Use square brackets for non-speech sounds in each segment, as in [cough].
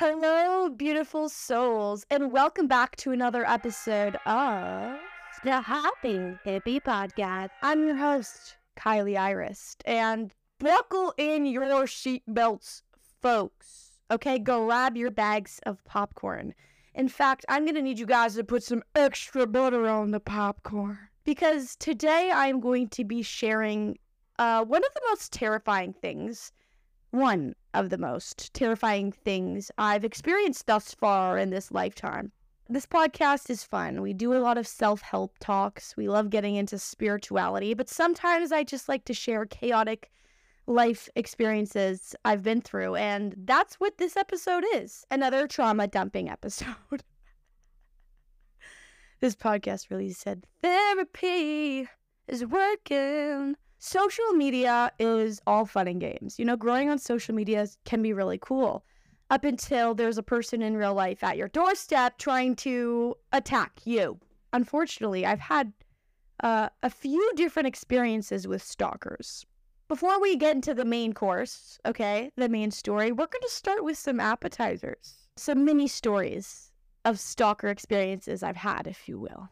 Hello, beautiful souls, and welcome back to another episode of the Happy Hippie Podcast. I'm your host, Kilee Iris, and buckle in your seatbelts, folks. Okay, grab your bags of popcorn. In fact, I'm gonna need you guys to put some extra butter on the popcorn because today I'm going to be sharing uh, one of the most terrifying things, one of the most terrifying things I've experienced thus far in this lifetime. This podcast is fun. We do a lot of self help talks. We love getting into spirituality, but sometimes I just like to share chaotic life experiences I've been through. And that's what this episode is another trauma dumping episode. [laughs] this podcast really said therapy is working. Social media is all fun and games. You know, growing on social media can be really cool up until there's a person in real life at your doorstep trying to attack you. Unfortunately, I've had uh, a few different experiences with stalkers. Before we get into the main course, okay, the main story, we're going to start with some appetizers, some mini stories of stalker experiences I've had, if you will.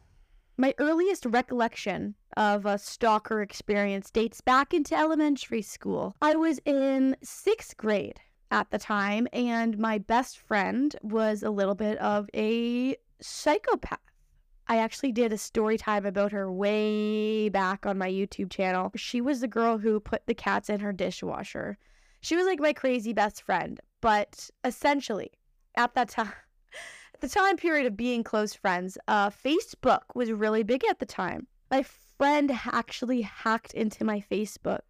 My earliest recollection of a stalker experience dates back into elementary school. I was in sixth grade at the time, and my best friend was a little bit of a psychopath. I actually did a story time about her way back on my YouTube channel. She was the girl who put the cats in her dishwasher. She was like my crazy best friend, but essentially, at that time, [laughs] the time period of being close friends, uh, Facebook was really big at the time. My friend actually hacked into my Facebook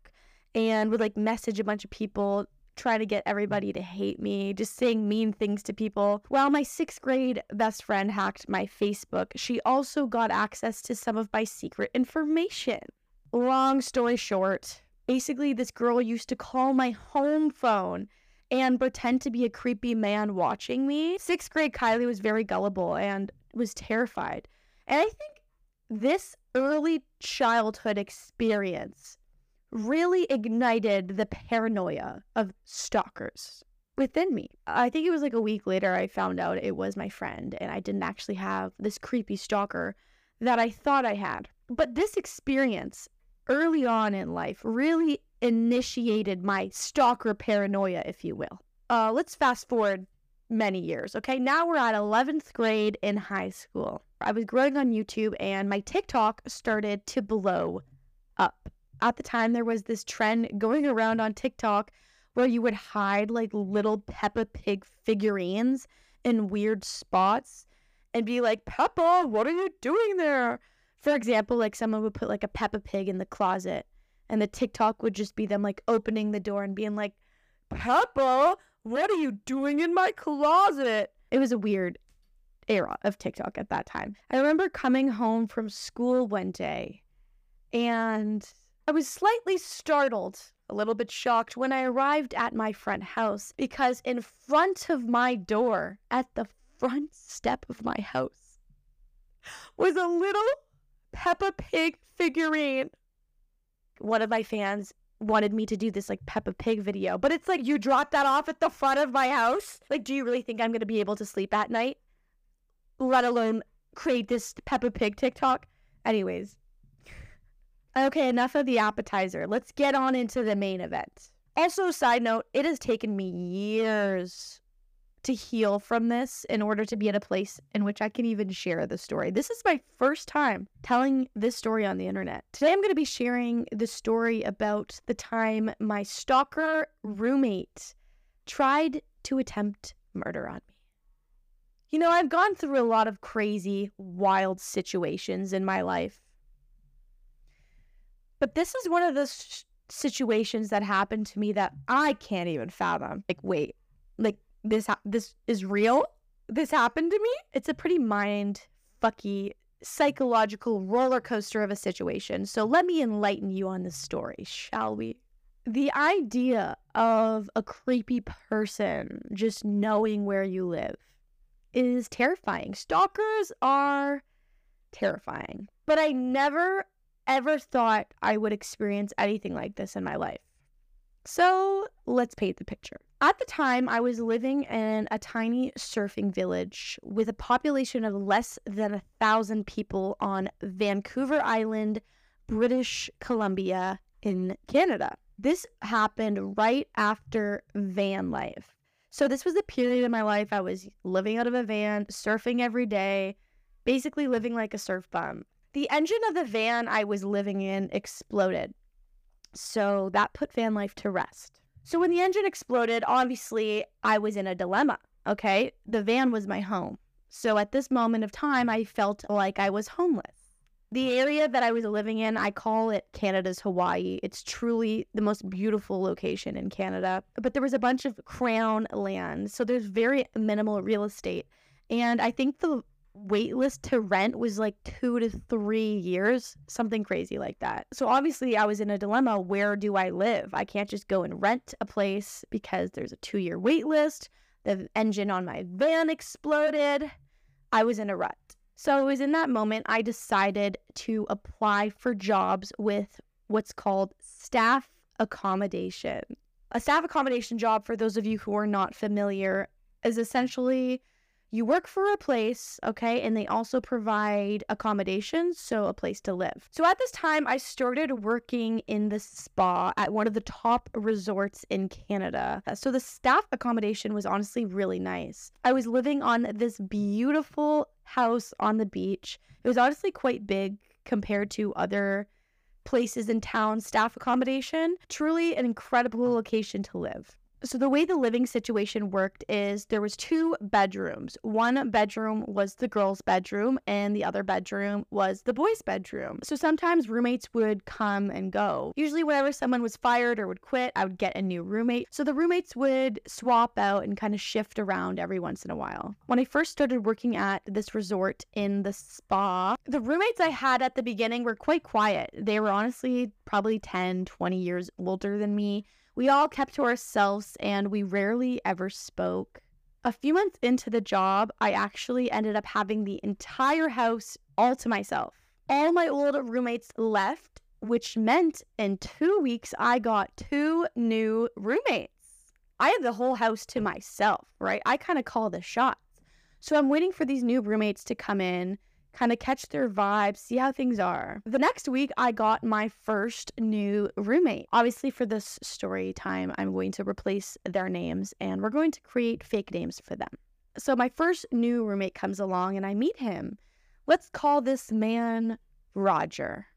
and would like message a bunch of people, trying to get everybody to hate me, just saying mean things to people. While my sixth grade best friend hacked my Facebook, she also got access to some of my secret information. Long story short, basically, this girl used to call my home phone and pretend to be a creepy man watching me. Sixth grade Kilee was very gullible and was terrified. And I think this early childhood experience really ignited the paranoia of stalkers within me. I think it was like a week later I found out it was my friend and I didn't actually have this creepy stalker that I thought I had. But this experience early on in life really initiated my stalker paranoia, if you will. Uh, let's fast forward many years. Okay, now we're at 11th grade in high school. I was growing on YouTube and my TikTok started to blow up. At the time, there was this trend going around on TikTok where you would hide like little Peppa Pig figurines in weird spots and be like, Peppa, what are you doing there? For example, like someone would put like a Peppa Pig in the closet and the TikTok would just be them like opening the door and being like, Peppa, what are you doing in my closet? It was a weird era of TikTok at that time. I remember coming home from school one day and I was slightly startled, a little bit shocked when I arrived at my front house because in front of my door, at the front step of my house, was a little Peppa Pig figurine one of my fans wanted me to do this like Peppa Pig video, but it's like you dropped that off at the front of my house. Like, do you really think I'm gonna be able to sleep at night? Let alone create this Peppa Pig TikTok? Anyways. Okay, enough of the appetizer. Let's get on into the main event. Also, side note, it has taken me years to heal from this in order to be at a place in which I can even share the story. This is my first time telling this story on the internet. Today I'm going to be sharing the story about the time my stalker roommate tried to attempt murder on. You know, I've gone through a lot of crazy, wild situations in my life. But this is one of those situations that happened to me that I can't even fathom. Like, wait, like this ha- this is real. This happened to me. It's a pretty mind fucky psychological roller coaster of a situation. So let me enlighten you on this story, shall we? The idea of a creepy person just knowing where you live is terrifying. Stalkers are terrifying. But I never ever thought I would experience anything like this in my life. So let's paint the picture. At the time, I was living in a tiny surfing village with a population of less than a thousand people on Vancouver Island, British Columbia, in Canada. This happened right after van life. So, this was the period in my life I was living out of a van, surfing every day, basically living like a surf bum. The engine of the van I was living in exploded. So, that put van life to rest. So, when the engine exploded, obviously I was in a dilemma. Okay. The van was my home. So, at this moment of time, I felt like I was homeless. The area that I was living in, I call it Canada's Hawaii. It's truly the most beautiful location in Canada. But there was a bunch of crown land. So there's very minimal real estate. And I think the wait list to rent was like two to three years, something crazy like that. So obviously, I was in a dilemma where do I live? I can't just go and rent a place because there's a two year wait list. The engine on my van exploded. I was in a rut. So it was in that moment I decided to apply for jobs with what's called staff accommodation. A staff accommodation job, for those of you who are not familiar, is essentially you work for a place, okay, and they also provide accommodations, so a place to live. So at this time, I started working in the spa at one of the top resorts in Canada. So the staff accommodation was honestly really nice. I was living on this beautiful house on the beach. It was honestly quite big compared to other places in town staff accommodation. Truly an incredible location to live so the way the living situation worked is there was two bedrooms. One bedroom was the girls bedroom and the other bedroom was the boys bedroom. So sometimes roommates would come and go. Usually whenever someone was fired or would quit i would get a new roommate. So the roommates would swap out and kind of shift around every once in a while. When i first started working at this resort in the spa the roommates i had at the beginning were quite quiet. They were honestly probably 10 20 years older than me we all kept to ourselves and we rarely ever spoke. A few months into the job, I actually ended up having the entire house all to myself. All my old roommates left, which meant in two weeks, I got two new roommates. I had the whole house to myself, right? I kind of call the shots. So I'm waiting for these new roommates to come in kind of catch their vibe, see how things are. The next week, I got my first new roommate. Obviously, for this story time, I'm going to replace their names and we're going to create fake names for them. So, my first new roommate comes along and I meet him. Let's call this man Roger.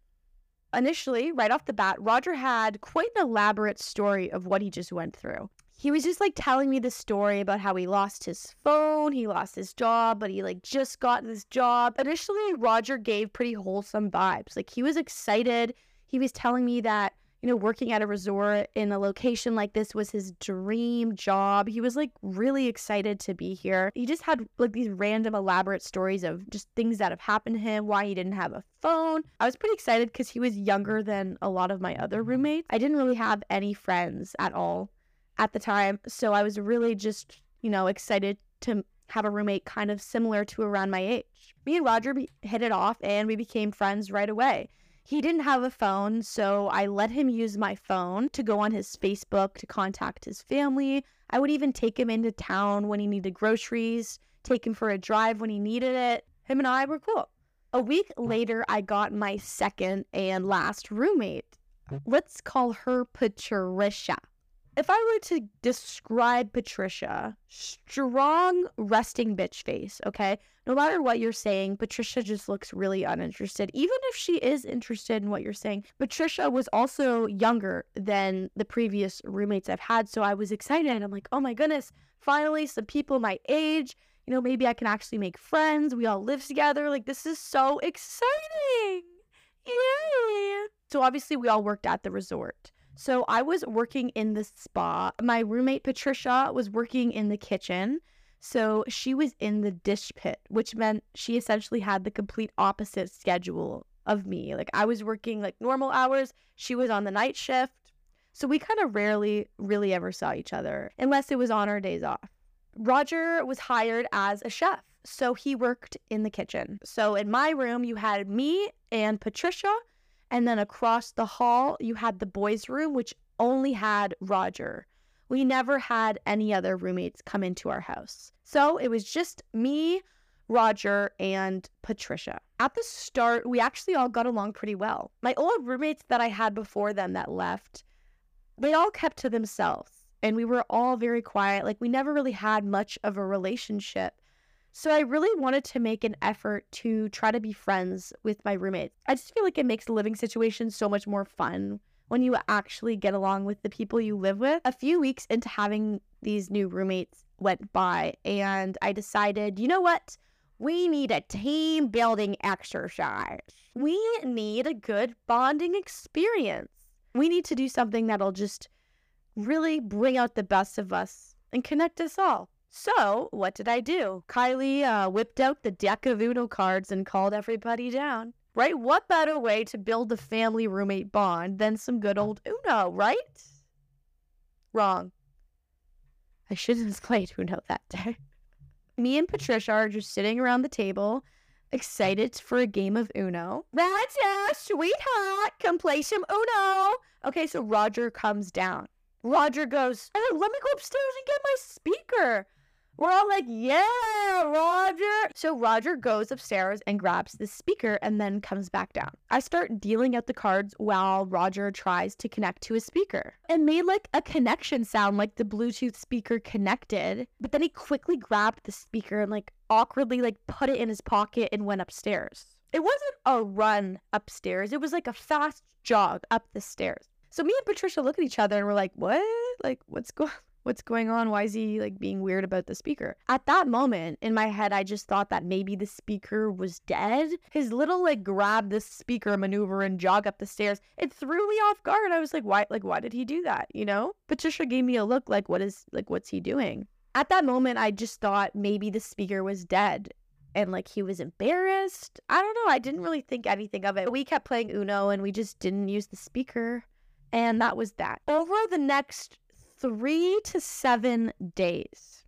Initially, right off the bat, Roger had quite an elaborate story of what he just went through he was just like telling me the story about how he lost his phone, he lost his job, but he like just got this job. Initially, Roger gave pretty wholesome vibes. Like he was excited. He was telling me that, you know, working at a resort in a location like this was his dream job. He was like really excited to be here. He just had like these random elaborate stories of just things that have happened to him, why he didn't have a phone. I was pretty excited because he was younger than a lot of my other mm-hmm. roommates. I didn't really have any friends at all at the time. So I was really just, you know, excited to have a roommate kind of similar to around my age. Me and Roger hit it off and we became friends right away. He didn't have a phone, so I let him use my phone to go on his Facebook to contact his family. I would even take him into town when he needed groceries, take him for a drive when he needed it. Him and I were cool. A week later, I got my second and last roommate. Let's call her Patricia if I were to describe Patricia, strong resting bitch face, okay? No matter what you're saying, Patricia just looks really uninterested. Even if she is interested in what you're saying, Patricia was also younger than the previous roommates I've had. So I was excited. I'm like, oh my goodness, finally, some people my age. You know, maybe I can actually make friends. We all live together. Like, this is so exciting. Yay. So obviously, we all worked at the resort. So I was working in the spa. My roommate Patricia was working in the kitchen. So she was in the dish pit, which meant she essentially had the complete opposite schedule of me. Like I was working like normal hours, she was on the night shift. So we kind of rarely really ever saw each other unless it was on our days off. Roger was hired as a chef. So he worked in the kitchen. So in my room, you had me and Patricia and then across the hall, you had the boys' room, which only had Roger, We never had any other roommates come into our house. So it was just me, Roger, and Patricia. At the start, we actually all got along pretty well. My old roommates that I had before them that left, they all kept to themselves and we were all very quiet. Like we never really had much of a relationship. So I really wanted to make an effort to try to be friends with my roommates. I just feel like it makes the living situation so much more fun when you actually get along with the people you live with. A few weeks into having these new roommates went by, and I decided, you know what? We need a team building exercise. We need a good bonding experience. We need to do something that'll just really bring out the best of us and connect us all. So, what did I do? Kilee uh, whipped out the deck of Uno cards and called everybody down. Right? What better way to build the family roommate bond than some good old Uno, right? Wrong. I shouldn't [laughs] have played Uno that day. Me and Patricia are just sitting around the table, excited for a game of Uno. That's it, sweetheart. Come play some Uno. Okay, so Roger comes down. Roger goes, hey, let me go upstairs and get my speaker. We're all like, yeah, Roger. So Roger goes upstairs and grabs the speaker and then comes back down. I start dealing out the cards while Roger tries to connect to a speaker and made like a connection sound like the Bluetooth speaker connected. But then he quickly grabbed the speaker and like awkwardly like put it in his pocket and went upstairs. It wasn't a run upstairs. It was like a fast jog up the stairs. So me and Patricia look at each other and we're like, "What? Like what's going [laughs] what's going on? Why is he like being weird about the speaker?" At that moment in my head, I just thought that maybe the speaker was dead. His little like grab the speaker maneuver and jog up the stairs, it threw me off guard. I was like, "Why like why did he do that?" You know? Patricia gave me a look like, "What is like what's he doing?" At that moment, I just thought maybe the speaker was dead and like he was embarrassed. I don't know. I didn't really think anything of it. We kept playing Uno and we just didn't use the speaker. And that was that. Over the next three to seven days,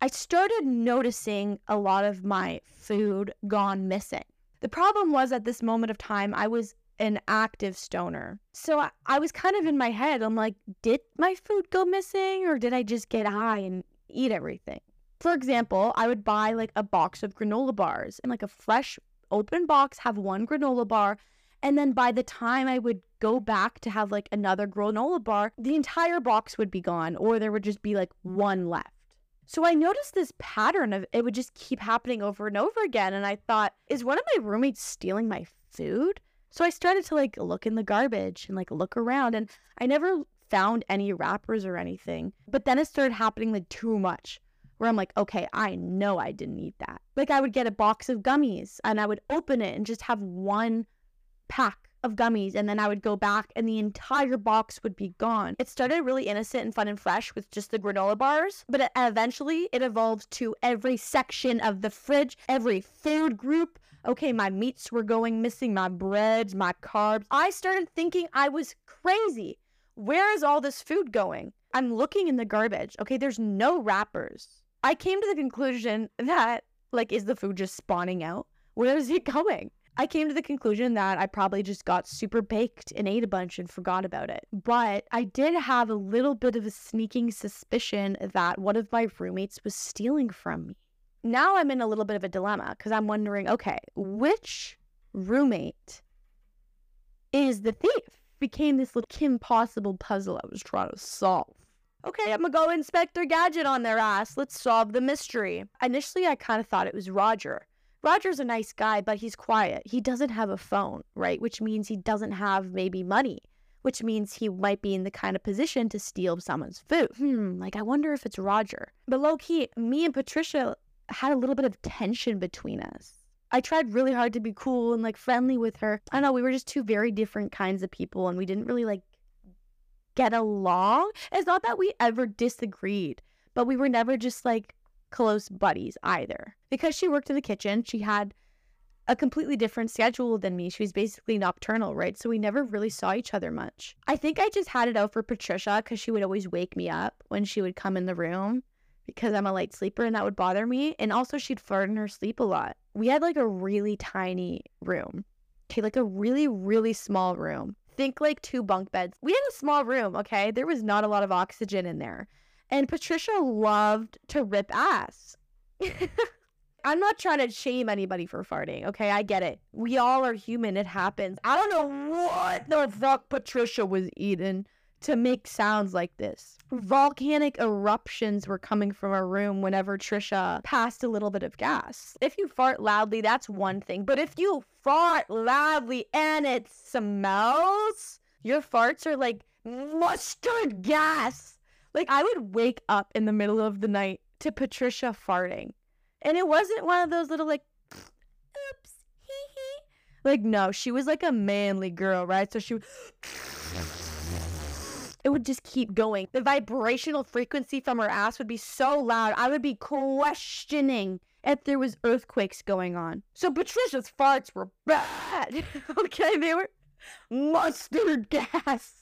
I started noticing a lot of my food gone missing. The problem was at this moment of time, I was an active stoner. So I, I was kind of in my head. I'm like, did my food go missing or did I just get high and eat everything? For example, I would buy like a box of granola bars and like a fresh open box, have one granola bar, and then by the time I would go back to have like another granola bar, the entire box would be gone, or there would just be like one left. So I noticed this pattern of it would just keep happening over and over again. And I thought, is one of my roommates stealing my food? So I started to like look in the garbage and like look around, and I never found any wrappers or anything. But then it started happening like too much where I'm like, okay, I know I didn't eat that. Like I would get a box of gummies and I would open it and just have one pack of gummies and then I would go back and the entire box would be gone. It started really innocent and fun and fresh with just the granola bars, but eventually it evolved to every section of the fridge, every food group. Okay, my meats were going missing, my breads, my carbs. I started thinking I was crazy. Where is all this food going? I'm looking in the garbage. Okay, there's no wrappers. I came to the conclusion that, like, is the food just spawning out? Where is it [laughs] going? I came to the conclusion that I probably just got super baked and ate a bunch and forgot about it. But I did have a little bit of a sneaking suspicion that one of my roommates was stealing from me. Now I'm in a little bit of a dilemma because I'm wondering okay, which roommate is the thief? Became this little impossible puzzle I was trying to solve. Okay, I'm gonna go Inspector Gadget on their ass. Let's solve the mystery. Initially, I kind of thought it was Roger Roger's a nice guy, but he's quiet. He doesn't have a phone, right? Which means he doesn't have maybe money, which means he might be in the kind of position to steal someone's food. Hmm, like I wonder if it's Roger. But low key, me and Patricia had a little bit of tension between us. I tried really hard to be cool and like friendly with her. I know we were just two very different kinds of people and we didn't really like get along. It's not that we ever disagreed, but we were never just like close buddies either. Because she worked in the kitchen, she had a completely different schedule than me. She was basically nocturnal, right? So we never really saw each other much. I think I just had it out for Patricia because she would always wake me up when she would come in the room because I'm a light sleeper and that would bother me. And also, she'd flirt in her sleep a lot. We had like a really tiny room. Okay, like a really, really small room. Think like two bunk beds. We had a small room, okay? There was not a lot of oxygen in there. And Patricia loved to rip ass. [laughs] I'm not trying to shame anybody for farting, okay? I get it. We all are human. It happens. I don't know what the fuck Patricia was eating to make sounds like this. Volcanic eruptions were coming from our room whenever Trisha passed a little bit of gas. If you fart loudly, that's one thing. But if you fart loudly and it smells, your farts are like mustard gas. Like I would wake up in the middle of the night to Patricia farting. And it wasn't one of those little like oops, hee hee. Like no, she was like a manly girl, right? So she would it would just keep going. The vibrational frequency from her ass would be so loud, I would be questioning if there was earthquakes going on. So Patricia's farts were bad. [laughs] okay, they were mustard gas.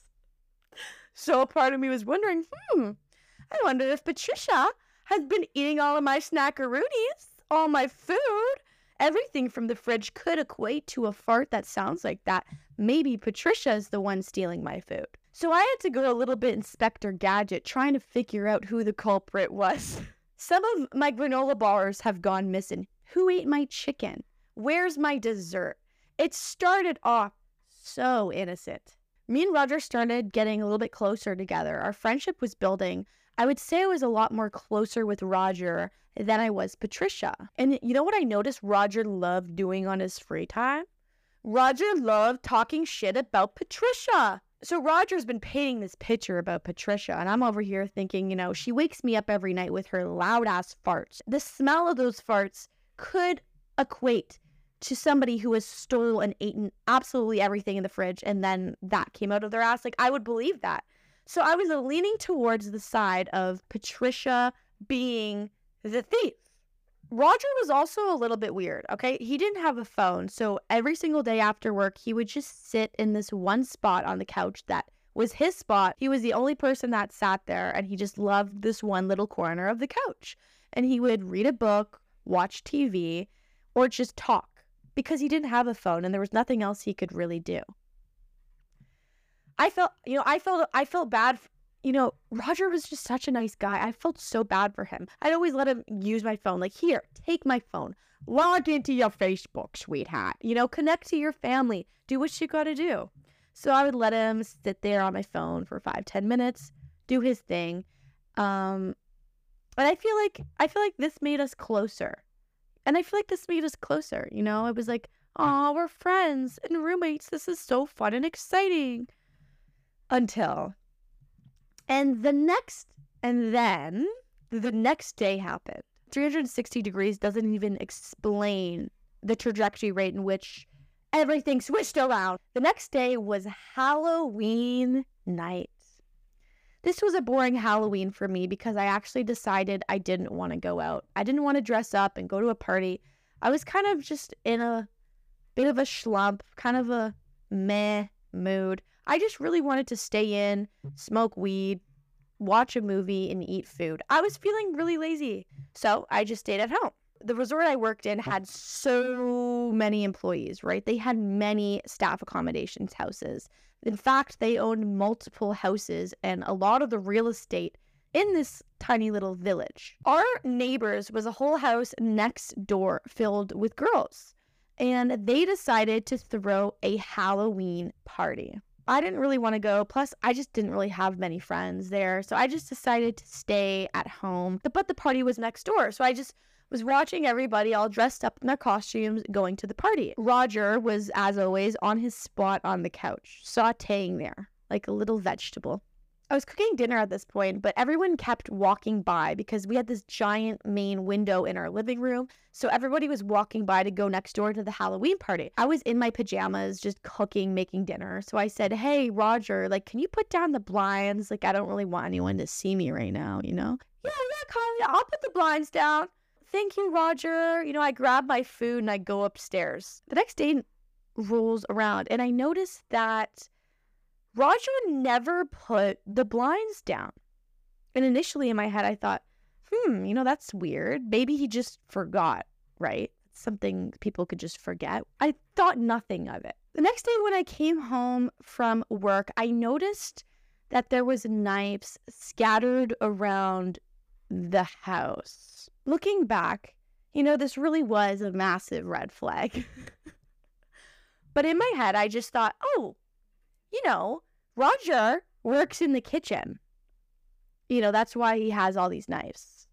So a part of me was wondering, hmm, I wonder if Patricia has been eating all of my snackaroonies, all my food. Everything from the fridge could equate to a fart that sounds like that. Maybe Patricia is the one stealing my food. So I had to go a little bit Inspector Gadget trying to figure out who the culprit was. [laughs] Some of my granola bars have gone missing. Who ate my chicken? Where's my dessert? It started off so innocent. Me and Roger started getting a little bit closer together. Our friendship was building. I would say I was a lot more closer with Roger than I was Patricia. And you know what I noticed Roger loved doing on his free time? Roger loved talking shit about Patricia. So Roger's been painting this picture about Patricia, and I'm over here thinking, you know, she wakes me up every night with her loud ass farts. The smell of those farts could equate to somebody who has stole and eaten absolutely everything in the fridge, and then that came out of their ass. Like I would believe that. So I was leaning towards the side of Patricia being the thief. Roger was also a little bit weird, okay? He didn't have a phone, so every single day after work, he would just sit in this one spot on the couch that was his spot. He was the only person that sat there, and he just loved this one little corner of the couch. And he would read a book, watch TV, or just talk because he didn't have a phone and there was nothing else he could really do. I felt, you know, I felt I felt bad For, you know, Roger was just such a nice guy. I felt so bad for him. I'd always let him use my phone. Like, here, take my phone. Log into your Facebook, sweetheart. You know, connect to your family. Do what you got to do. So I would let him sit there on my phone for five, ten minutes, do his thing. Um, but I feel like I feel like this made us closer, and I feel like this made us closer. You know, it was like, oh, we're friends and roommates. This is so fun and exciting. Until and the next, and then the next day happened. 360 degrees doesn't even explain the trajectory rate in which everything [laughs] switched around. The next day was Halloween night. This was a boring Halloween for me because I actually decided I didn't want to go out. I didn't want to dress up and go to a party. I was kind of just in a bit of a slump, kind of a meh mood. I just really wanted to stay in, smoke weed, watch a movie, and eat food. I was feeling really lazy. So I just stayed at home. The resort I worked in had so many employees, right? They had many staff accommodations houses. In fact, they owned multiple houses and a lot of the real estate in this tiny little village. Our neighbors was a whole house next door filled with girls, and they decided to throw a Halloween party. I didn't really want to go. Plus, I just didn't really have many friends there. So I just decided to stay at home. But the party was next door. So I just was watching everybody all dressed up in their costumes going to the party. Roger was, as always, on his spot on the couch, sauteing there like a little vegetable. I was cooking dinner at this point, but everyone kept walking by because we had this giant main window in our living room. So everybody was walking by to go next door to the Halloween party. I was in my pajamas just cooking, making dinner. So I said, Hey, Roger, like, can you put down the blinds? Like, I don't really want anyone to see me right now, you know? Yeah, yeah, Carly, I'll put the blinds down. Thank you, Roger. You know, I grab my food and I go upstairs. The next day rolls around and I notice that Roger never put the blinds down. And initially in my head, I thought, hmm, you know, that's weird. Maybe he just forgot, right? Something people could just forget. I thought nothing of it. The next day, when I came home from work, I noticed that there was knives scattered around the house. Looking back, you know, this really was a massive red flag. [laughs] but in my head, I just thought, oh, you know, Roger works in the kitchen. You know, that's why he has all these knives.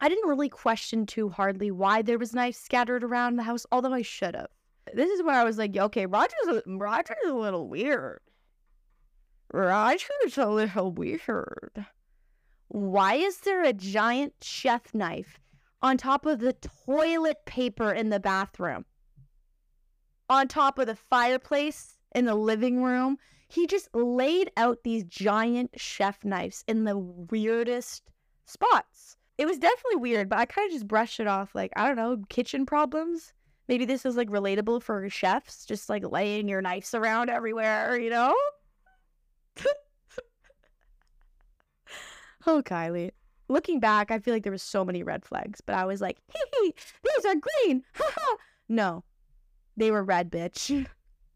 I didn't really question too hardly why there was knives scattered around the house, although I should have. This is where I was like, okay, Roger's a, Roger's a little weird. Roger's a little weird. Why is there a giant chef knife on top of the toilet paper in the bathroom? On top of the fireplace in the living room? He just laid out these giant chef knives in the weirdest spots. It was definitely weird, but I kind of just brushed it off like, I don't know, kitchen problems. Maybe this is like relatable for chefs, just like laying your knives around everywhere, you know? [laughs] oh, Kilee. Looking back, I feel like there was so many red flags, but I was like, [laughs] hee hee, these are green. no, they were red, bitch.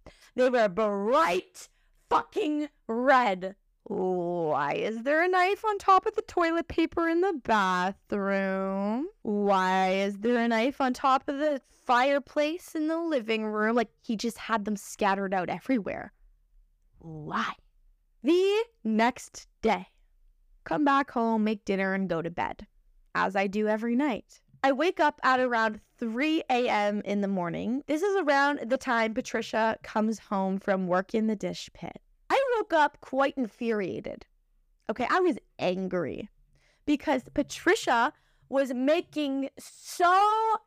[laughs] they were bright fucking red. Why is there a knife on top of the toilet paper in the bathroom? Why is there a knife on top of the fireplace in the living room? Like he just had them scattered out everywhere. Why? The next day, come back home, make dinner, and go to bed, as I do every night. I wake up at around 3 a.m. in the morning. This is around the time Patricia comes home from work in the dish pit. I woke up quite infuriated. Okay, I was angry because Patricia was making so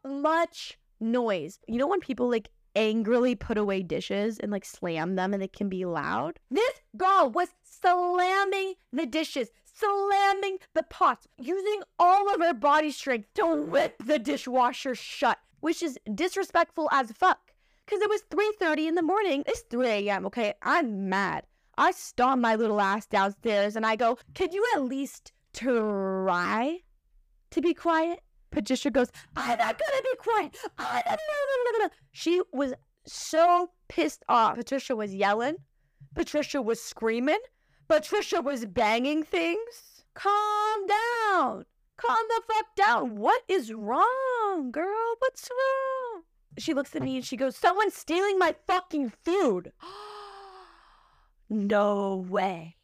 much noise. You know when people like angrily put away dishes and like slam them and it can be loud? This girl was slamming the dishes, slamming the pots, using all of her body strength to whip the dishwasher shut, which is disrespectful as fuck. Cause it was 3:30 in the morning. It's 3 a.m. Okay, I'm mad. I stomp my little ass downstairs and I go, Can you at least try to be quiet? Patricia goes, I'm not gonna be quiet. She was so pissed off. Patricia was yelling. Patricia was screaming. Patricia was banging things. Calm down. Calm the fuck down. What is wrong, girl? What's wrong? She looks at me and she goes, Someone's stealing my fucking food. [gasps] No way.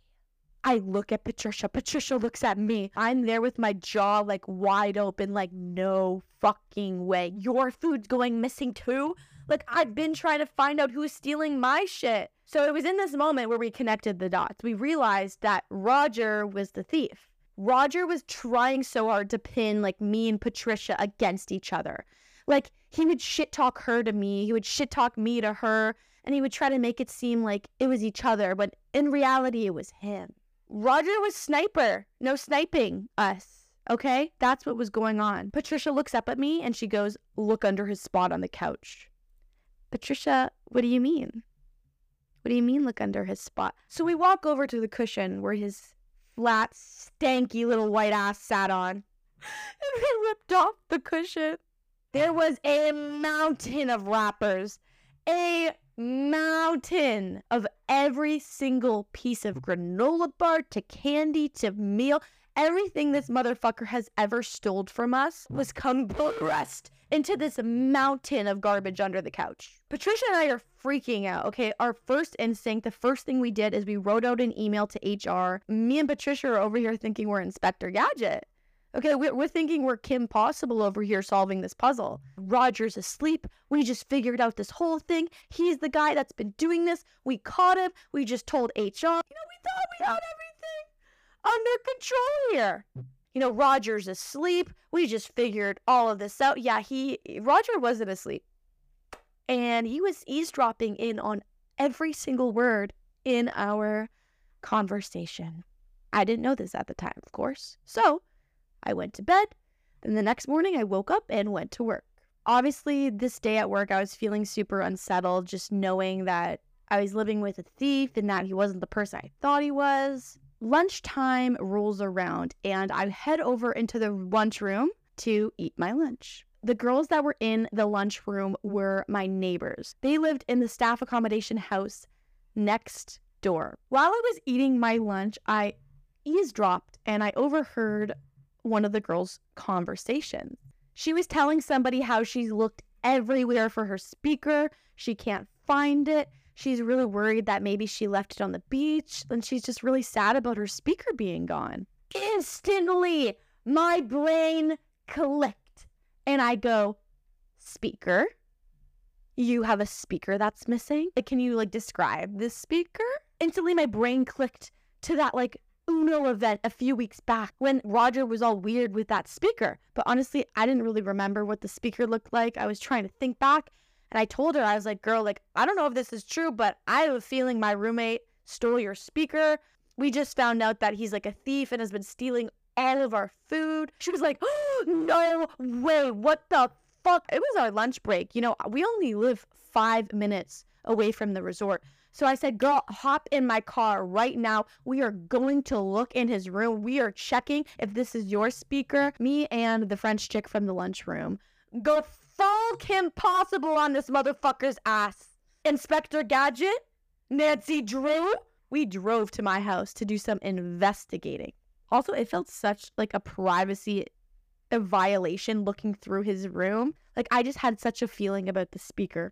I look at Patricia. Patricia looks at me. I'm there with my jaw like wide open, like, no fucking way. Your food's going missing too? Like, I've been trying to find out who's stealing my shit. So it was in this moment where we connected the dots. We realized that Roger was the thief. Roger was trying so hard to pin like me and Patricia against each other. Like, he would shit talk her to me, he would shit talk me to her and he would try to make it seem like it was each other, but in reality, it was him. Roger was sniper, no sniping us. Okay, that's what was going on. Patricia looks up at me and she goes, Look under his spot on the couch. Patricia, what do you mean? What do you mean, look under his spot? So we walk over to the cushion where his flat, stanky little white ass sat on, [laughs] and we ripped off the cushion. There was a mountain of wrappers, a mountain of every single piece of granola bar to candy to meal. Everything this motherfucker has ever stole from us was compressed into this mountain of garbage under the couch. Patricia and I are freaking out. Okay, our first instinct, the first thing we did is we wrote out an email to HR. Me and Patricia are over here thinking we're Inspector Gadget. Okay, we're thinking we're Kim Possible over here solving this puzzle. Roger's asleep. We just figured out this whole thing. He's the guy that's been doing this. We caught him. We just told HR. You know, we thought we had everything under control here. You know, Roger's asleep. We just figured all of this out. Yeah, he Roger wasn't asleep. And he was eavesdropping in on every single word in our conversation. I didn't know this at the time, of course. So, I went to bed. Then the next morning, I woke up and went to work. Obviously, this day at work, I was feeling super unsettled, just knowing that I was living with a thief and that he wasn't the person I thought he was. Lunchtime rolls around, and I head over into the lunchroom to eat my lunch. The girls that were in the lunchroom were my neighbors. They lived in the staff accommodation house next door. While I was eating my lunch, I eavesdropped and I overheard one of the girls' conversations. She was telling somebody how she's looked everywhere for her speaker. She can't find it. She's really worried that maybe she left it on the beach and she's just really sad about her speaker being gone. Instantly, my brain clicked and I go, Speaker? You have a speaker that's missing? Can you like describe this speaker? Instantly, my brain clicked to that like Uno event a few weeks back when Roger was all weird with that speaker. But honestly, I didn't really remember what the speaker looked like. I was trying to think back and I told her, I was like, girl, like, I don't know if this is true, but I have a feeling my roommate stole your speaker. We just found out that he's like a thief and has been stealing all of our food. She was like, oh, [gasps] no way. What the fuck? It was our lunch break. You know, we only live five minutes away from the resort. So I said, girl, hop in my car right now. We are going to look in his room. We are checking if this is your speaker. Me and the French chick from the lunchroom go Kim Possible on this motherfucker's ass. Inspector Gadget, Nancy Drew. We drove to my house to do some investigating. Also, it felt such like a privacy a violation looking through his room. Like I just had such a feeling about the speaker.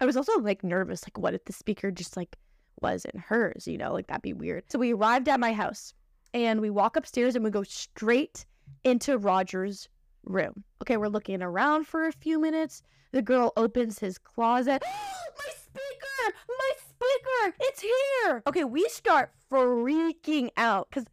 I was also like nervous, like what if the speaker just like was in hers, you know, like that'd be weird. So we arrived at my house and we walk upstairs and we go straight into Roger's room. Okay, we're looking around for a few minutes. The girl opens his closet. [gasps] my speaker! My speaker! It's here! Okay, we start freaking out because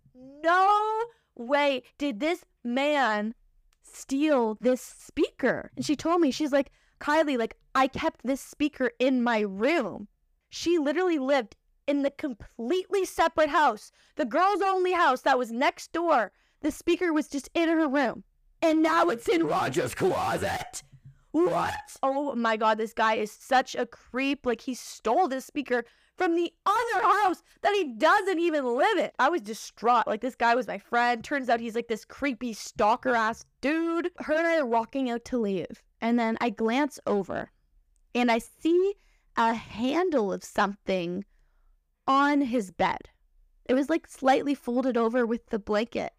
no way did this man steal this speaker. And she told me, she's like, Kilee, like, I kept this speaker in my room. She literally lived in the completely separate house, the girl's only house that was next door. The speaker was just in her room. And now it's in Roger's closet. What? Oh my god, this guy is such a creep. Like, he stole this speaker from the other house that he doesn't even live in. I was distraught. Like, this guy was my friend. Turns out he's like this creepy stalker ass dude. Her and I are walking out to leave. And then I glance over and I see a handle of something on his bed. It was like slightly folded over with the blanket.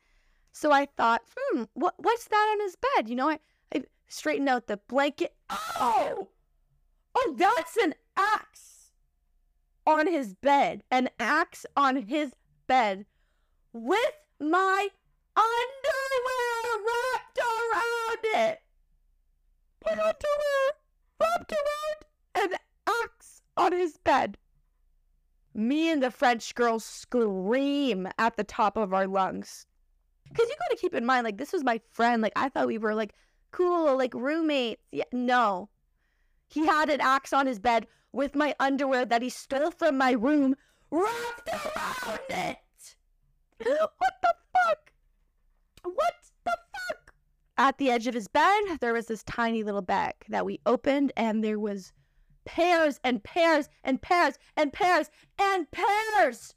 So I thought, hmm, what what's that on his bed? You know, I, I straightened out the blanket. Oh, oh, that's an axe on his bed, an axe on his bed with my underwear wrapped around it. My underwear wrapped around an axe on his bed. Me and the French girl scream at the top of our lungs. Because you got to keep in mind, like, this was my friend. Like, I thought we were, like, cool, like, roommates. Yeah, no. He had an axe on his bed with my underwear that he stole from my room wrapped around it. [gasps] What the fuck? What the fuck? At the edge of his bed, there was this tiny little bag that we opened, and there was pairs and pairs and pairs and pairs and pairs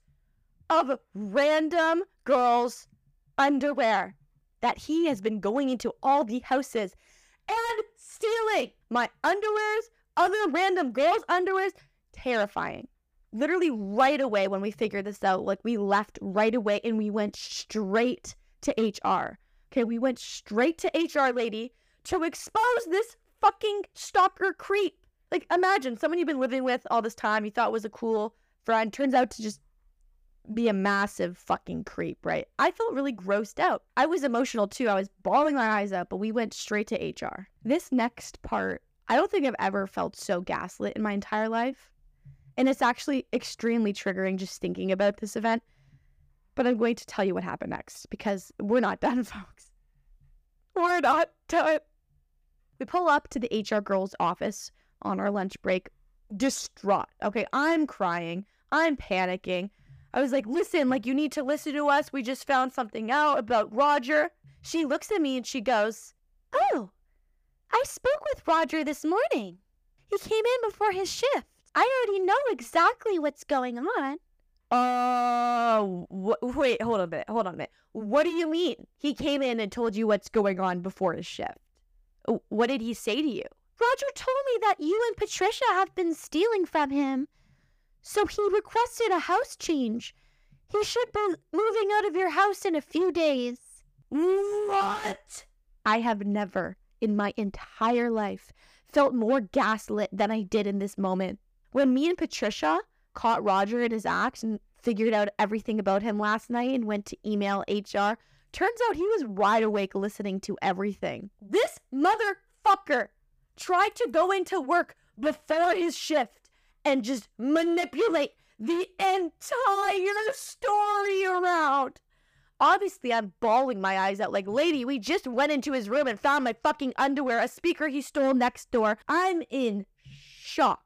of random girls' underwear that he has been going into all the houses and stealing my underwears, other random girls' underwears. Terrifying. Literally right away when we figured this out, like we left right away and we went straight to HR. Okay, we went straight to HR lady to expose this fucking stalker creep. Like imagine someone you've been living with all this time, you thought was a cool friend, turns out to just be a massive fucking creep, right? I felt really grossed out. I was emotional too. I was bawling my eyes out, but we went straight to HR. This next part I don't think I've ever felt so gaslit in my entire life. And it's actually extremely triggering just thinking about this event. But I'm going to tell you what happened next because we're not done, [laughs] folks. We're not done. We pull up to the HR girl's office on our lunch break, distraught. Okay, I'm crying. I'm panicking. I was like, listen, like, you need to listen to us. We just found something out about Roger. She looks at me and she goes, Oh, I spoke with Roger this morning. He came in before his shift. I already know exactly what's going on. Oh, uh, wh- wait, hold on a minute. Hold on a minute. What do you mean? He came in and told you what's going on before his shift. "Uh, What did he say to you? Roger told me that you and Patricia have been stealing from him. So he requested a house change. He should be moving out of your house in a few days. What? I have never in my entire life felt more gaslit than I did in this moment. When me and Patricia caught Roger in his act and figured out everything about him last night and went to email HR, turns out he was wide awake listening to everything. This motherfucker tried to go into work before his shift and just manipulate the entire story around. Obviously, I'm bawling my eyes out like, lady, we just went into his room and found my fucking underwear, a speaker he stole next door. I'm in shock.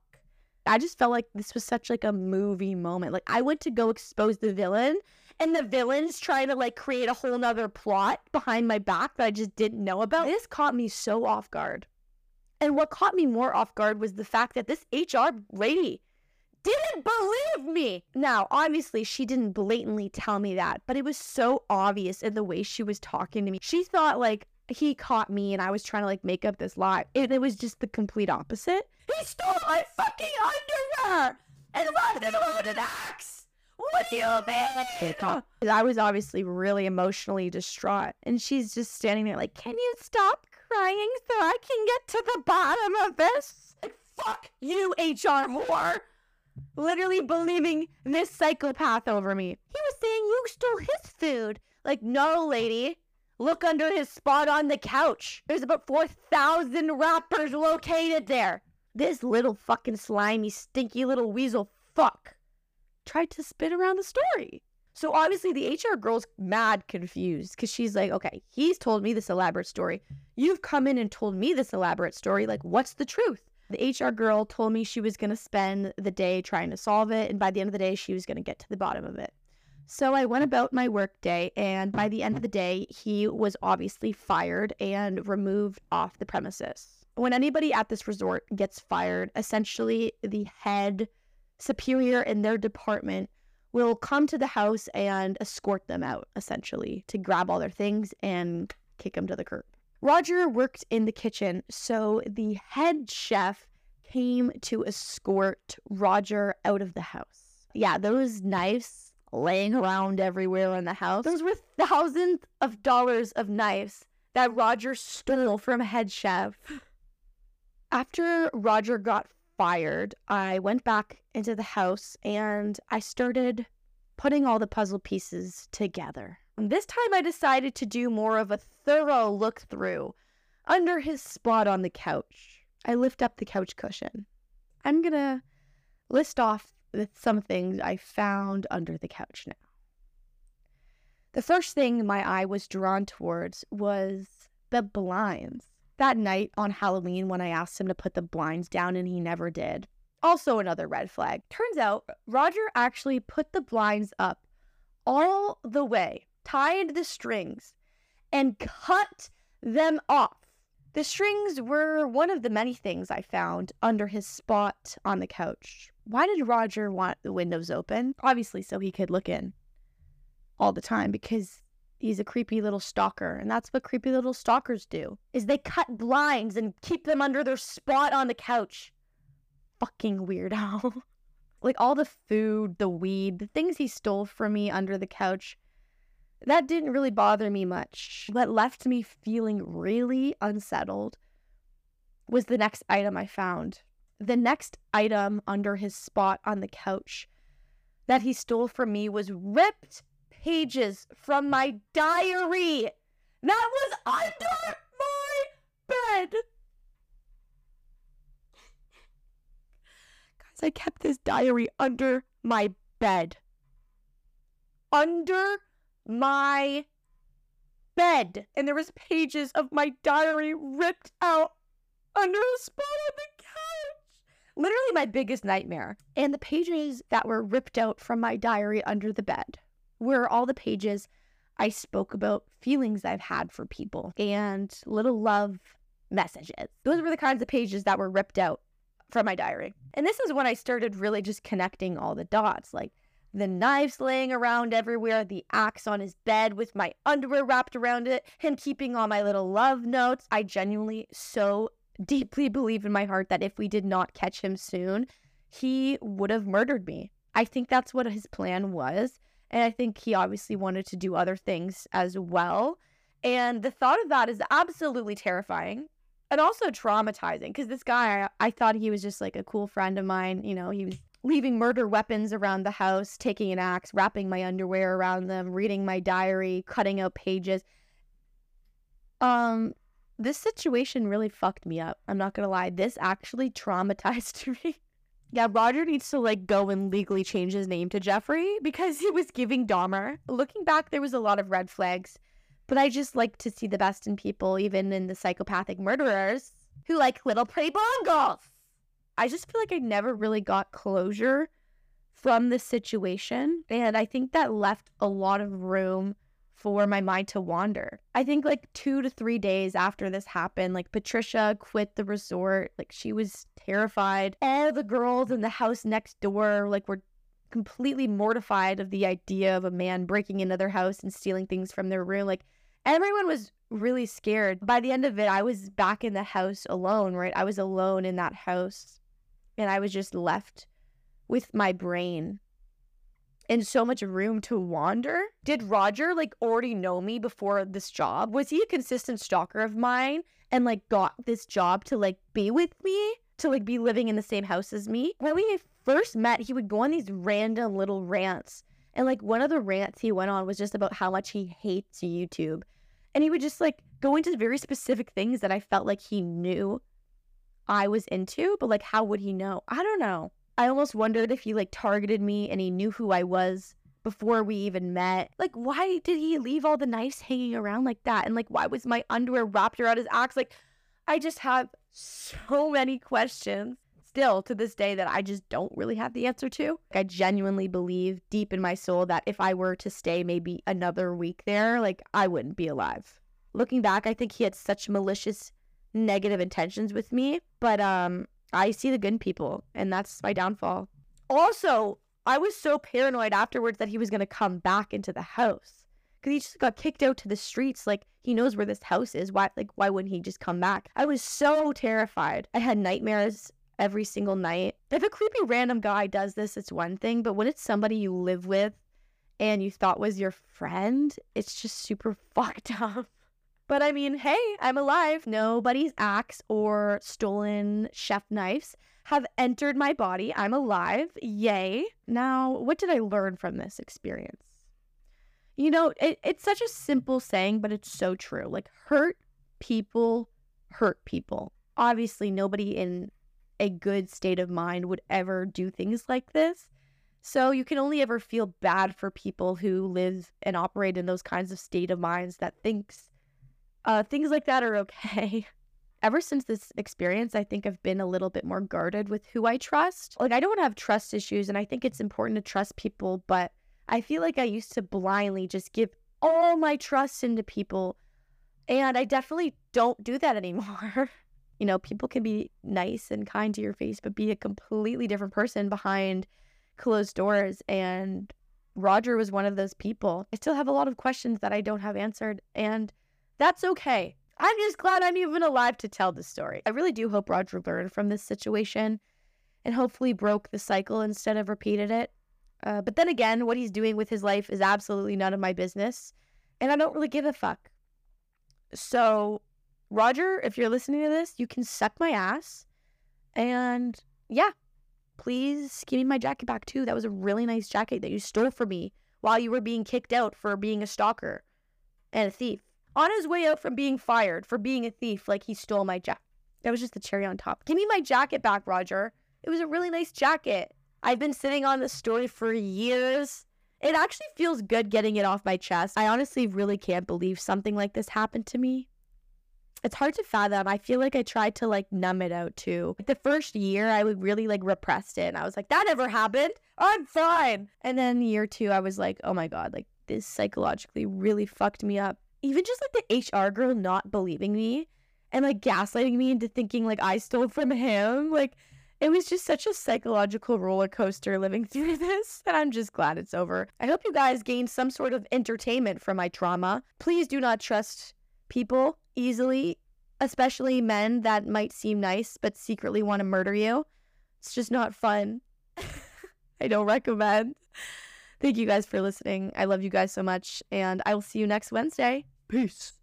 I just felt like this was such like a movie moment. Like I went to go expose the villain and the villain's trying to like create a whole nother plot behind my back that I just didn't know about. This caught me so off guard. And what caught me more off guard was the fact that this HR lady didn't believe me. Now, obviously, she didn't blatantly tell me that, but it was so obvious in the way she was talking to me. She thought like he caught me and I was trying to like make up this lie. It, it was just the complete opposite. He stole my fucking underwear and left it on an axe. What do you mean? I was obviously really emotionally distraught, and she's just standing there like, "Can you stop crying so I can get to the bottom of this?" Like, fuck you, HR whore literally believing this psychopath over me. He was saying you stole his food. Like, no, lady. Look under his spot on the couch. There's about 4,000 wrappers located there. This little fucking slimy, stinky little weasel fuck tried to spin around the story. So obviously the HR girl's mad confused because she's like, okay, he's told me this elaborate story. You've come in and told me this elaborate story. Like, what's the truth? The HR girl told me she was going to spend the day trying to solve it, and by the end of the day, she was going to get to the bottom of it. So I went about my work day, and by the end of the day, he was obviously fired and removed off the premises. When anybody at this resort gets fired, essentially the head superior in their department will come to the house and escort them out, essentially, to grab all their things and kick them to the curb. Roger worked in the kitchen, so the head chef came to escort Roger out of the house. Yeah, those knives laying around everywhere in the house, those were thousands of dollars of knives that Roger stole from head chef. [gasps] After Roger got fired, I went back into the house and I started putting all the puzzle pieces together. And This time I decided to do more of a thorough look through under his spot on the couch. I lift up the couch cushion. I'm gonna list off some things I found under the couch now. The first thing my eye was drawn towards was the blinds. That night on Halloween, when I asked him to put the blinds down and he never did. Also, another red flag. Turns out Roger actually put the blinds up all the way tied the strings, and cut them off. The strings were one of the many things I found under his spot on the couch. Why did Roger want the windows open? Obviously, so he could look in all the time because he's a creepy little stalker and that's what creepy little stalkers do is they cut blinds and keep them under their spot on the couch fucking weirdo [laughs] like all the food the weed the things he stole from me under the couch that didn't really bother me much. What left me feeling really unsettled was the next item I found. The next item under his spot on the couch that he stole from me was ripped pages from my diary that was under my bed. Guys, I kept this diary under my bed. Under my bed. And there was pages of my diary ripped out under the spot on the couch. Literally my biggest nightmare. And the pages that were ripped out from my diary under the bed were all the pages i spoke about feelings i've had for people and little love messages. Those were the kinds of pages that were ripped out from my diary and this is when i started really just connecting all the dots like the knives laying around everywhere, the axe on his bed with my underwear wrapped around it, him keeping all my little love notes. I genuinely so deeply believe in my heart that if we did not catch him soon, he would have murdered me. I think that's what his plan was. And I think he obviously wanted to do other things as well. And the thought of that is absolutely terrifying and also traumatizing because this guy, I, I thought he was just like a cool friend of mine. You know, he was leaving murder weapons around the house, taking an axe, wrapping my underwear around them, reading my diary, cutting out pages. Um, this situation really fucked me up. I'm not gonna lie. This actually traumatized [laughs] me. yeah, Roger needs to like go and legally change his name to Jeffrey because he was giving Dahmer. Looking back, there was a lot of red flags, but I just like to see the best in people, even in the psychopathic murderers who like little blonde girls. I just feel like I never really got closure from the situation. And I think that left a lot of room for my mind to wander. I think like two to three days after this happened, like Patricia quit the resort. Like she was terrified. All the girls in the house next door, like, were completely mortified of the idea of a man breaking into their house and stealing things from their room. Like, everyone was really scared. By the end of it, I was back in the house alone, right? I was alone in that house and I was just left with my brain and so much room to wander. Did Roger like already know me before this job? Was he a consistent stalker of mine and like got this job to like be with me, to like be living in the same house as me? When we first met, he would go on these random little rants. And like one of the rants he went on was just about how much he hates YouTube. And he would just like go into very specific things that I felt like he knew I was into, but like, how would he know? I don't know. I almost wondered if he like targeted me and he knew who I was before we even met. Like, why did he leave all the knives hanging around like that? And like, why was my underwear wrapped around his axe? Like, I just have so many questions still to this day that I just don't really have the answer to. I genuinely believe deep in my soul that if I were to stay maybe another week there, like, I wouldn't be alive. Looking back, I think he had such malicious negative intentions with me, but um I see the good people and that's my downfall. Also, I was so paranoid afterwards that he was going to come back into the house cuz he just got kicked out to the streets like he knows where this house is. Why like why wouldn't he just come back? I was so terrified. I had nightmares every single night. If a creepy random guy does this, it's one thing, but when it's somebody you live with and you thought was your friend, it's just super [laughs] fucked up. But I mean, hey, I'm alive. Nobody's axe or stolen chef knives have entered my body. I'm alive. Yay. Now, what did I learn from this experience? You know, it, it's such a simple saying, but it's so true. Like, hurt people hurt people. Obviously, nobody in a good state of mind would ever do things like this. So you can only ever feel bad for people who live and operate in those kinds of state of minds that thinks uh, things like that are okay. [laughs] Ever since this experience, I think I've been a little bit more guarded with who I trust. Like, I don't have trust issues, and I think it's important to trust people, but I feel like I used to blindly just give all my trust into people, and I definitely don't do that [laughs] anymore. You know, people can be nice and kind to your face, but be a completely different person behind closed doors. And Roger was one of those people. I still have a lot of questions that I don't have answered, and that's okay. I'm just glad I'm even alive to tell the story. I really do hope Roger learned from this situation and hopefully broke the cycle instead of repeated it. Uh, but then again, what he's doing with his life is absolutely none of my business, and I don't really give a fuck. So, Roger, if you're listening to this, you can suck my ass. And yeah, please give me my jacket back too. That was a really nice jacket that you stole from me while you were being kicked out for being a stalker and a thief on his way out from being fired for being a thief, like he stole my jacket. That was just the cherry on top. Give me my jacket back, Roger. It was a really nice jacket. I've been sitting on this story for years. It actually feels good getting it off my chest. I honestly really can't believe something like this happened to me. It's hard to fathom. I feel like I tried to like numb it out too. Like the first year, I would really like repressed it. And I was like, that never happened. I'm fine. And then year two, I was like, oh my God, like this psychologically really fucked me up even just like the HR girl not believing me and like gaslighting me into thinking like I stole from him, like It was just such a psychological roller coaster living [laughs] through this, and I'm just glad it's over. I hope you guys gained some sort of entertainment from my trauma. Please do not trust people easily, especially men that might seem nice but secretly want to murder you. It's just not fun. [laughs] I don't recommend. Thank you guys for listening. I love you guys so much, and I will see you next Wednesday. Peace.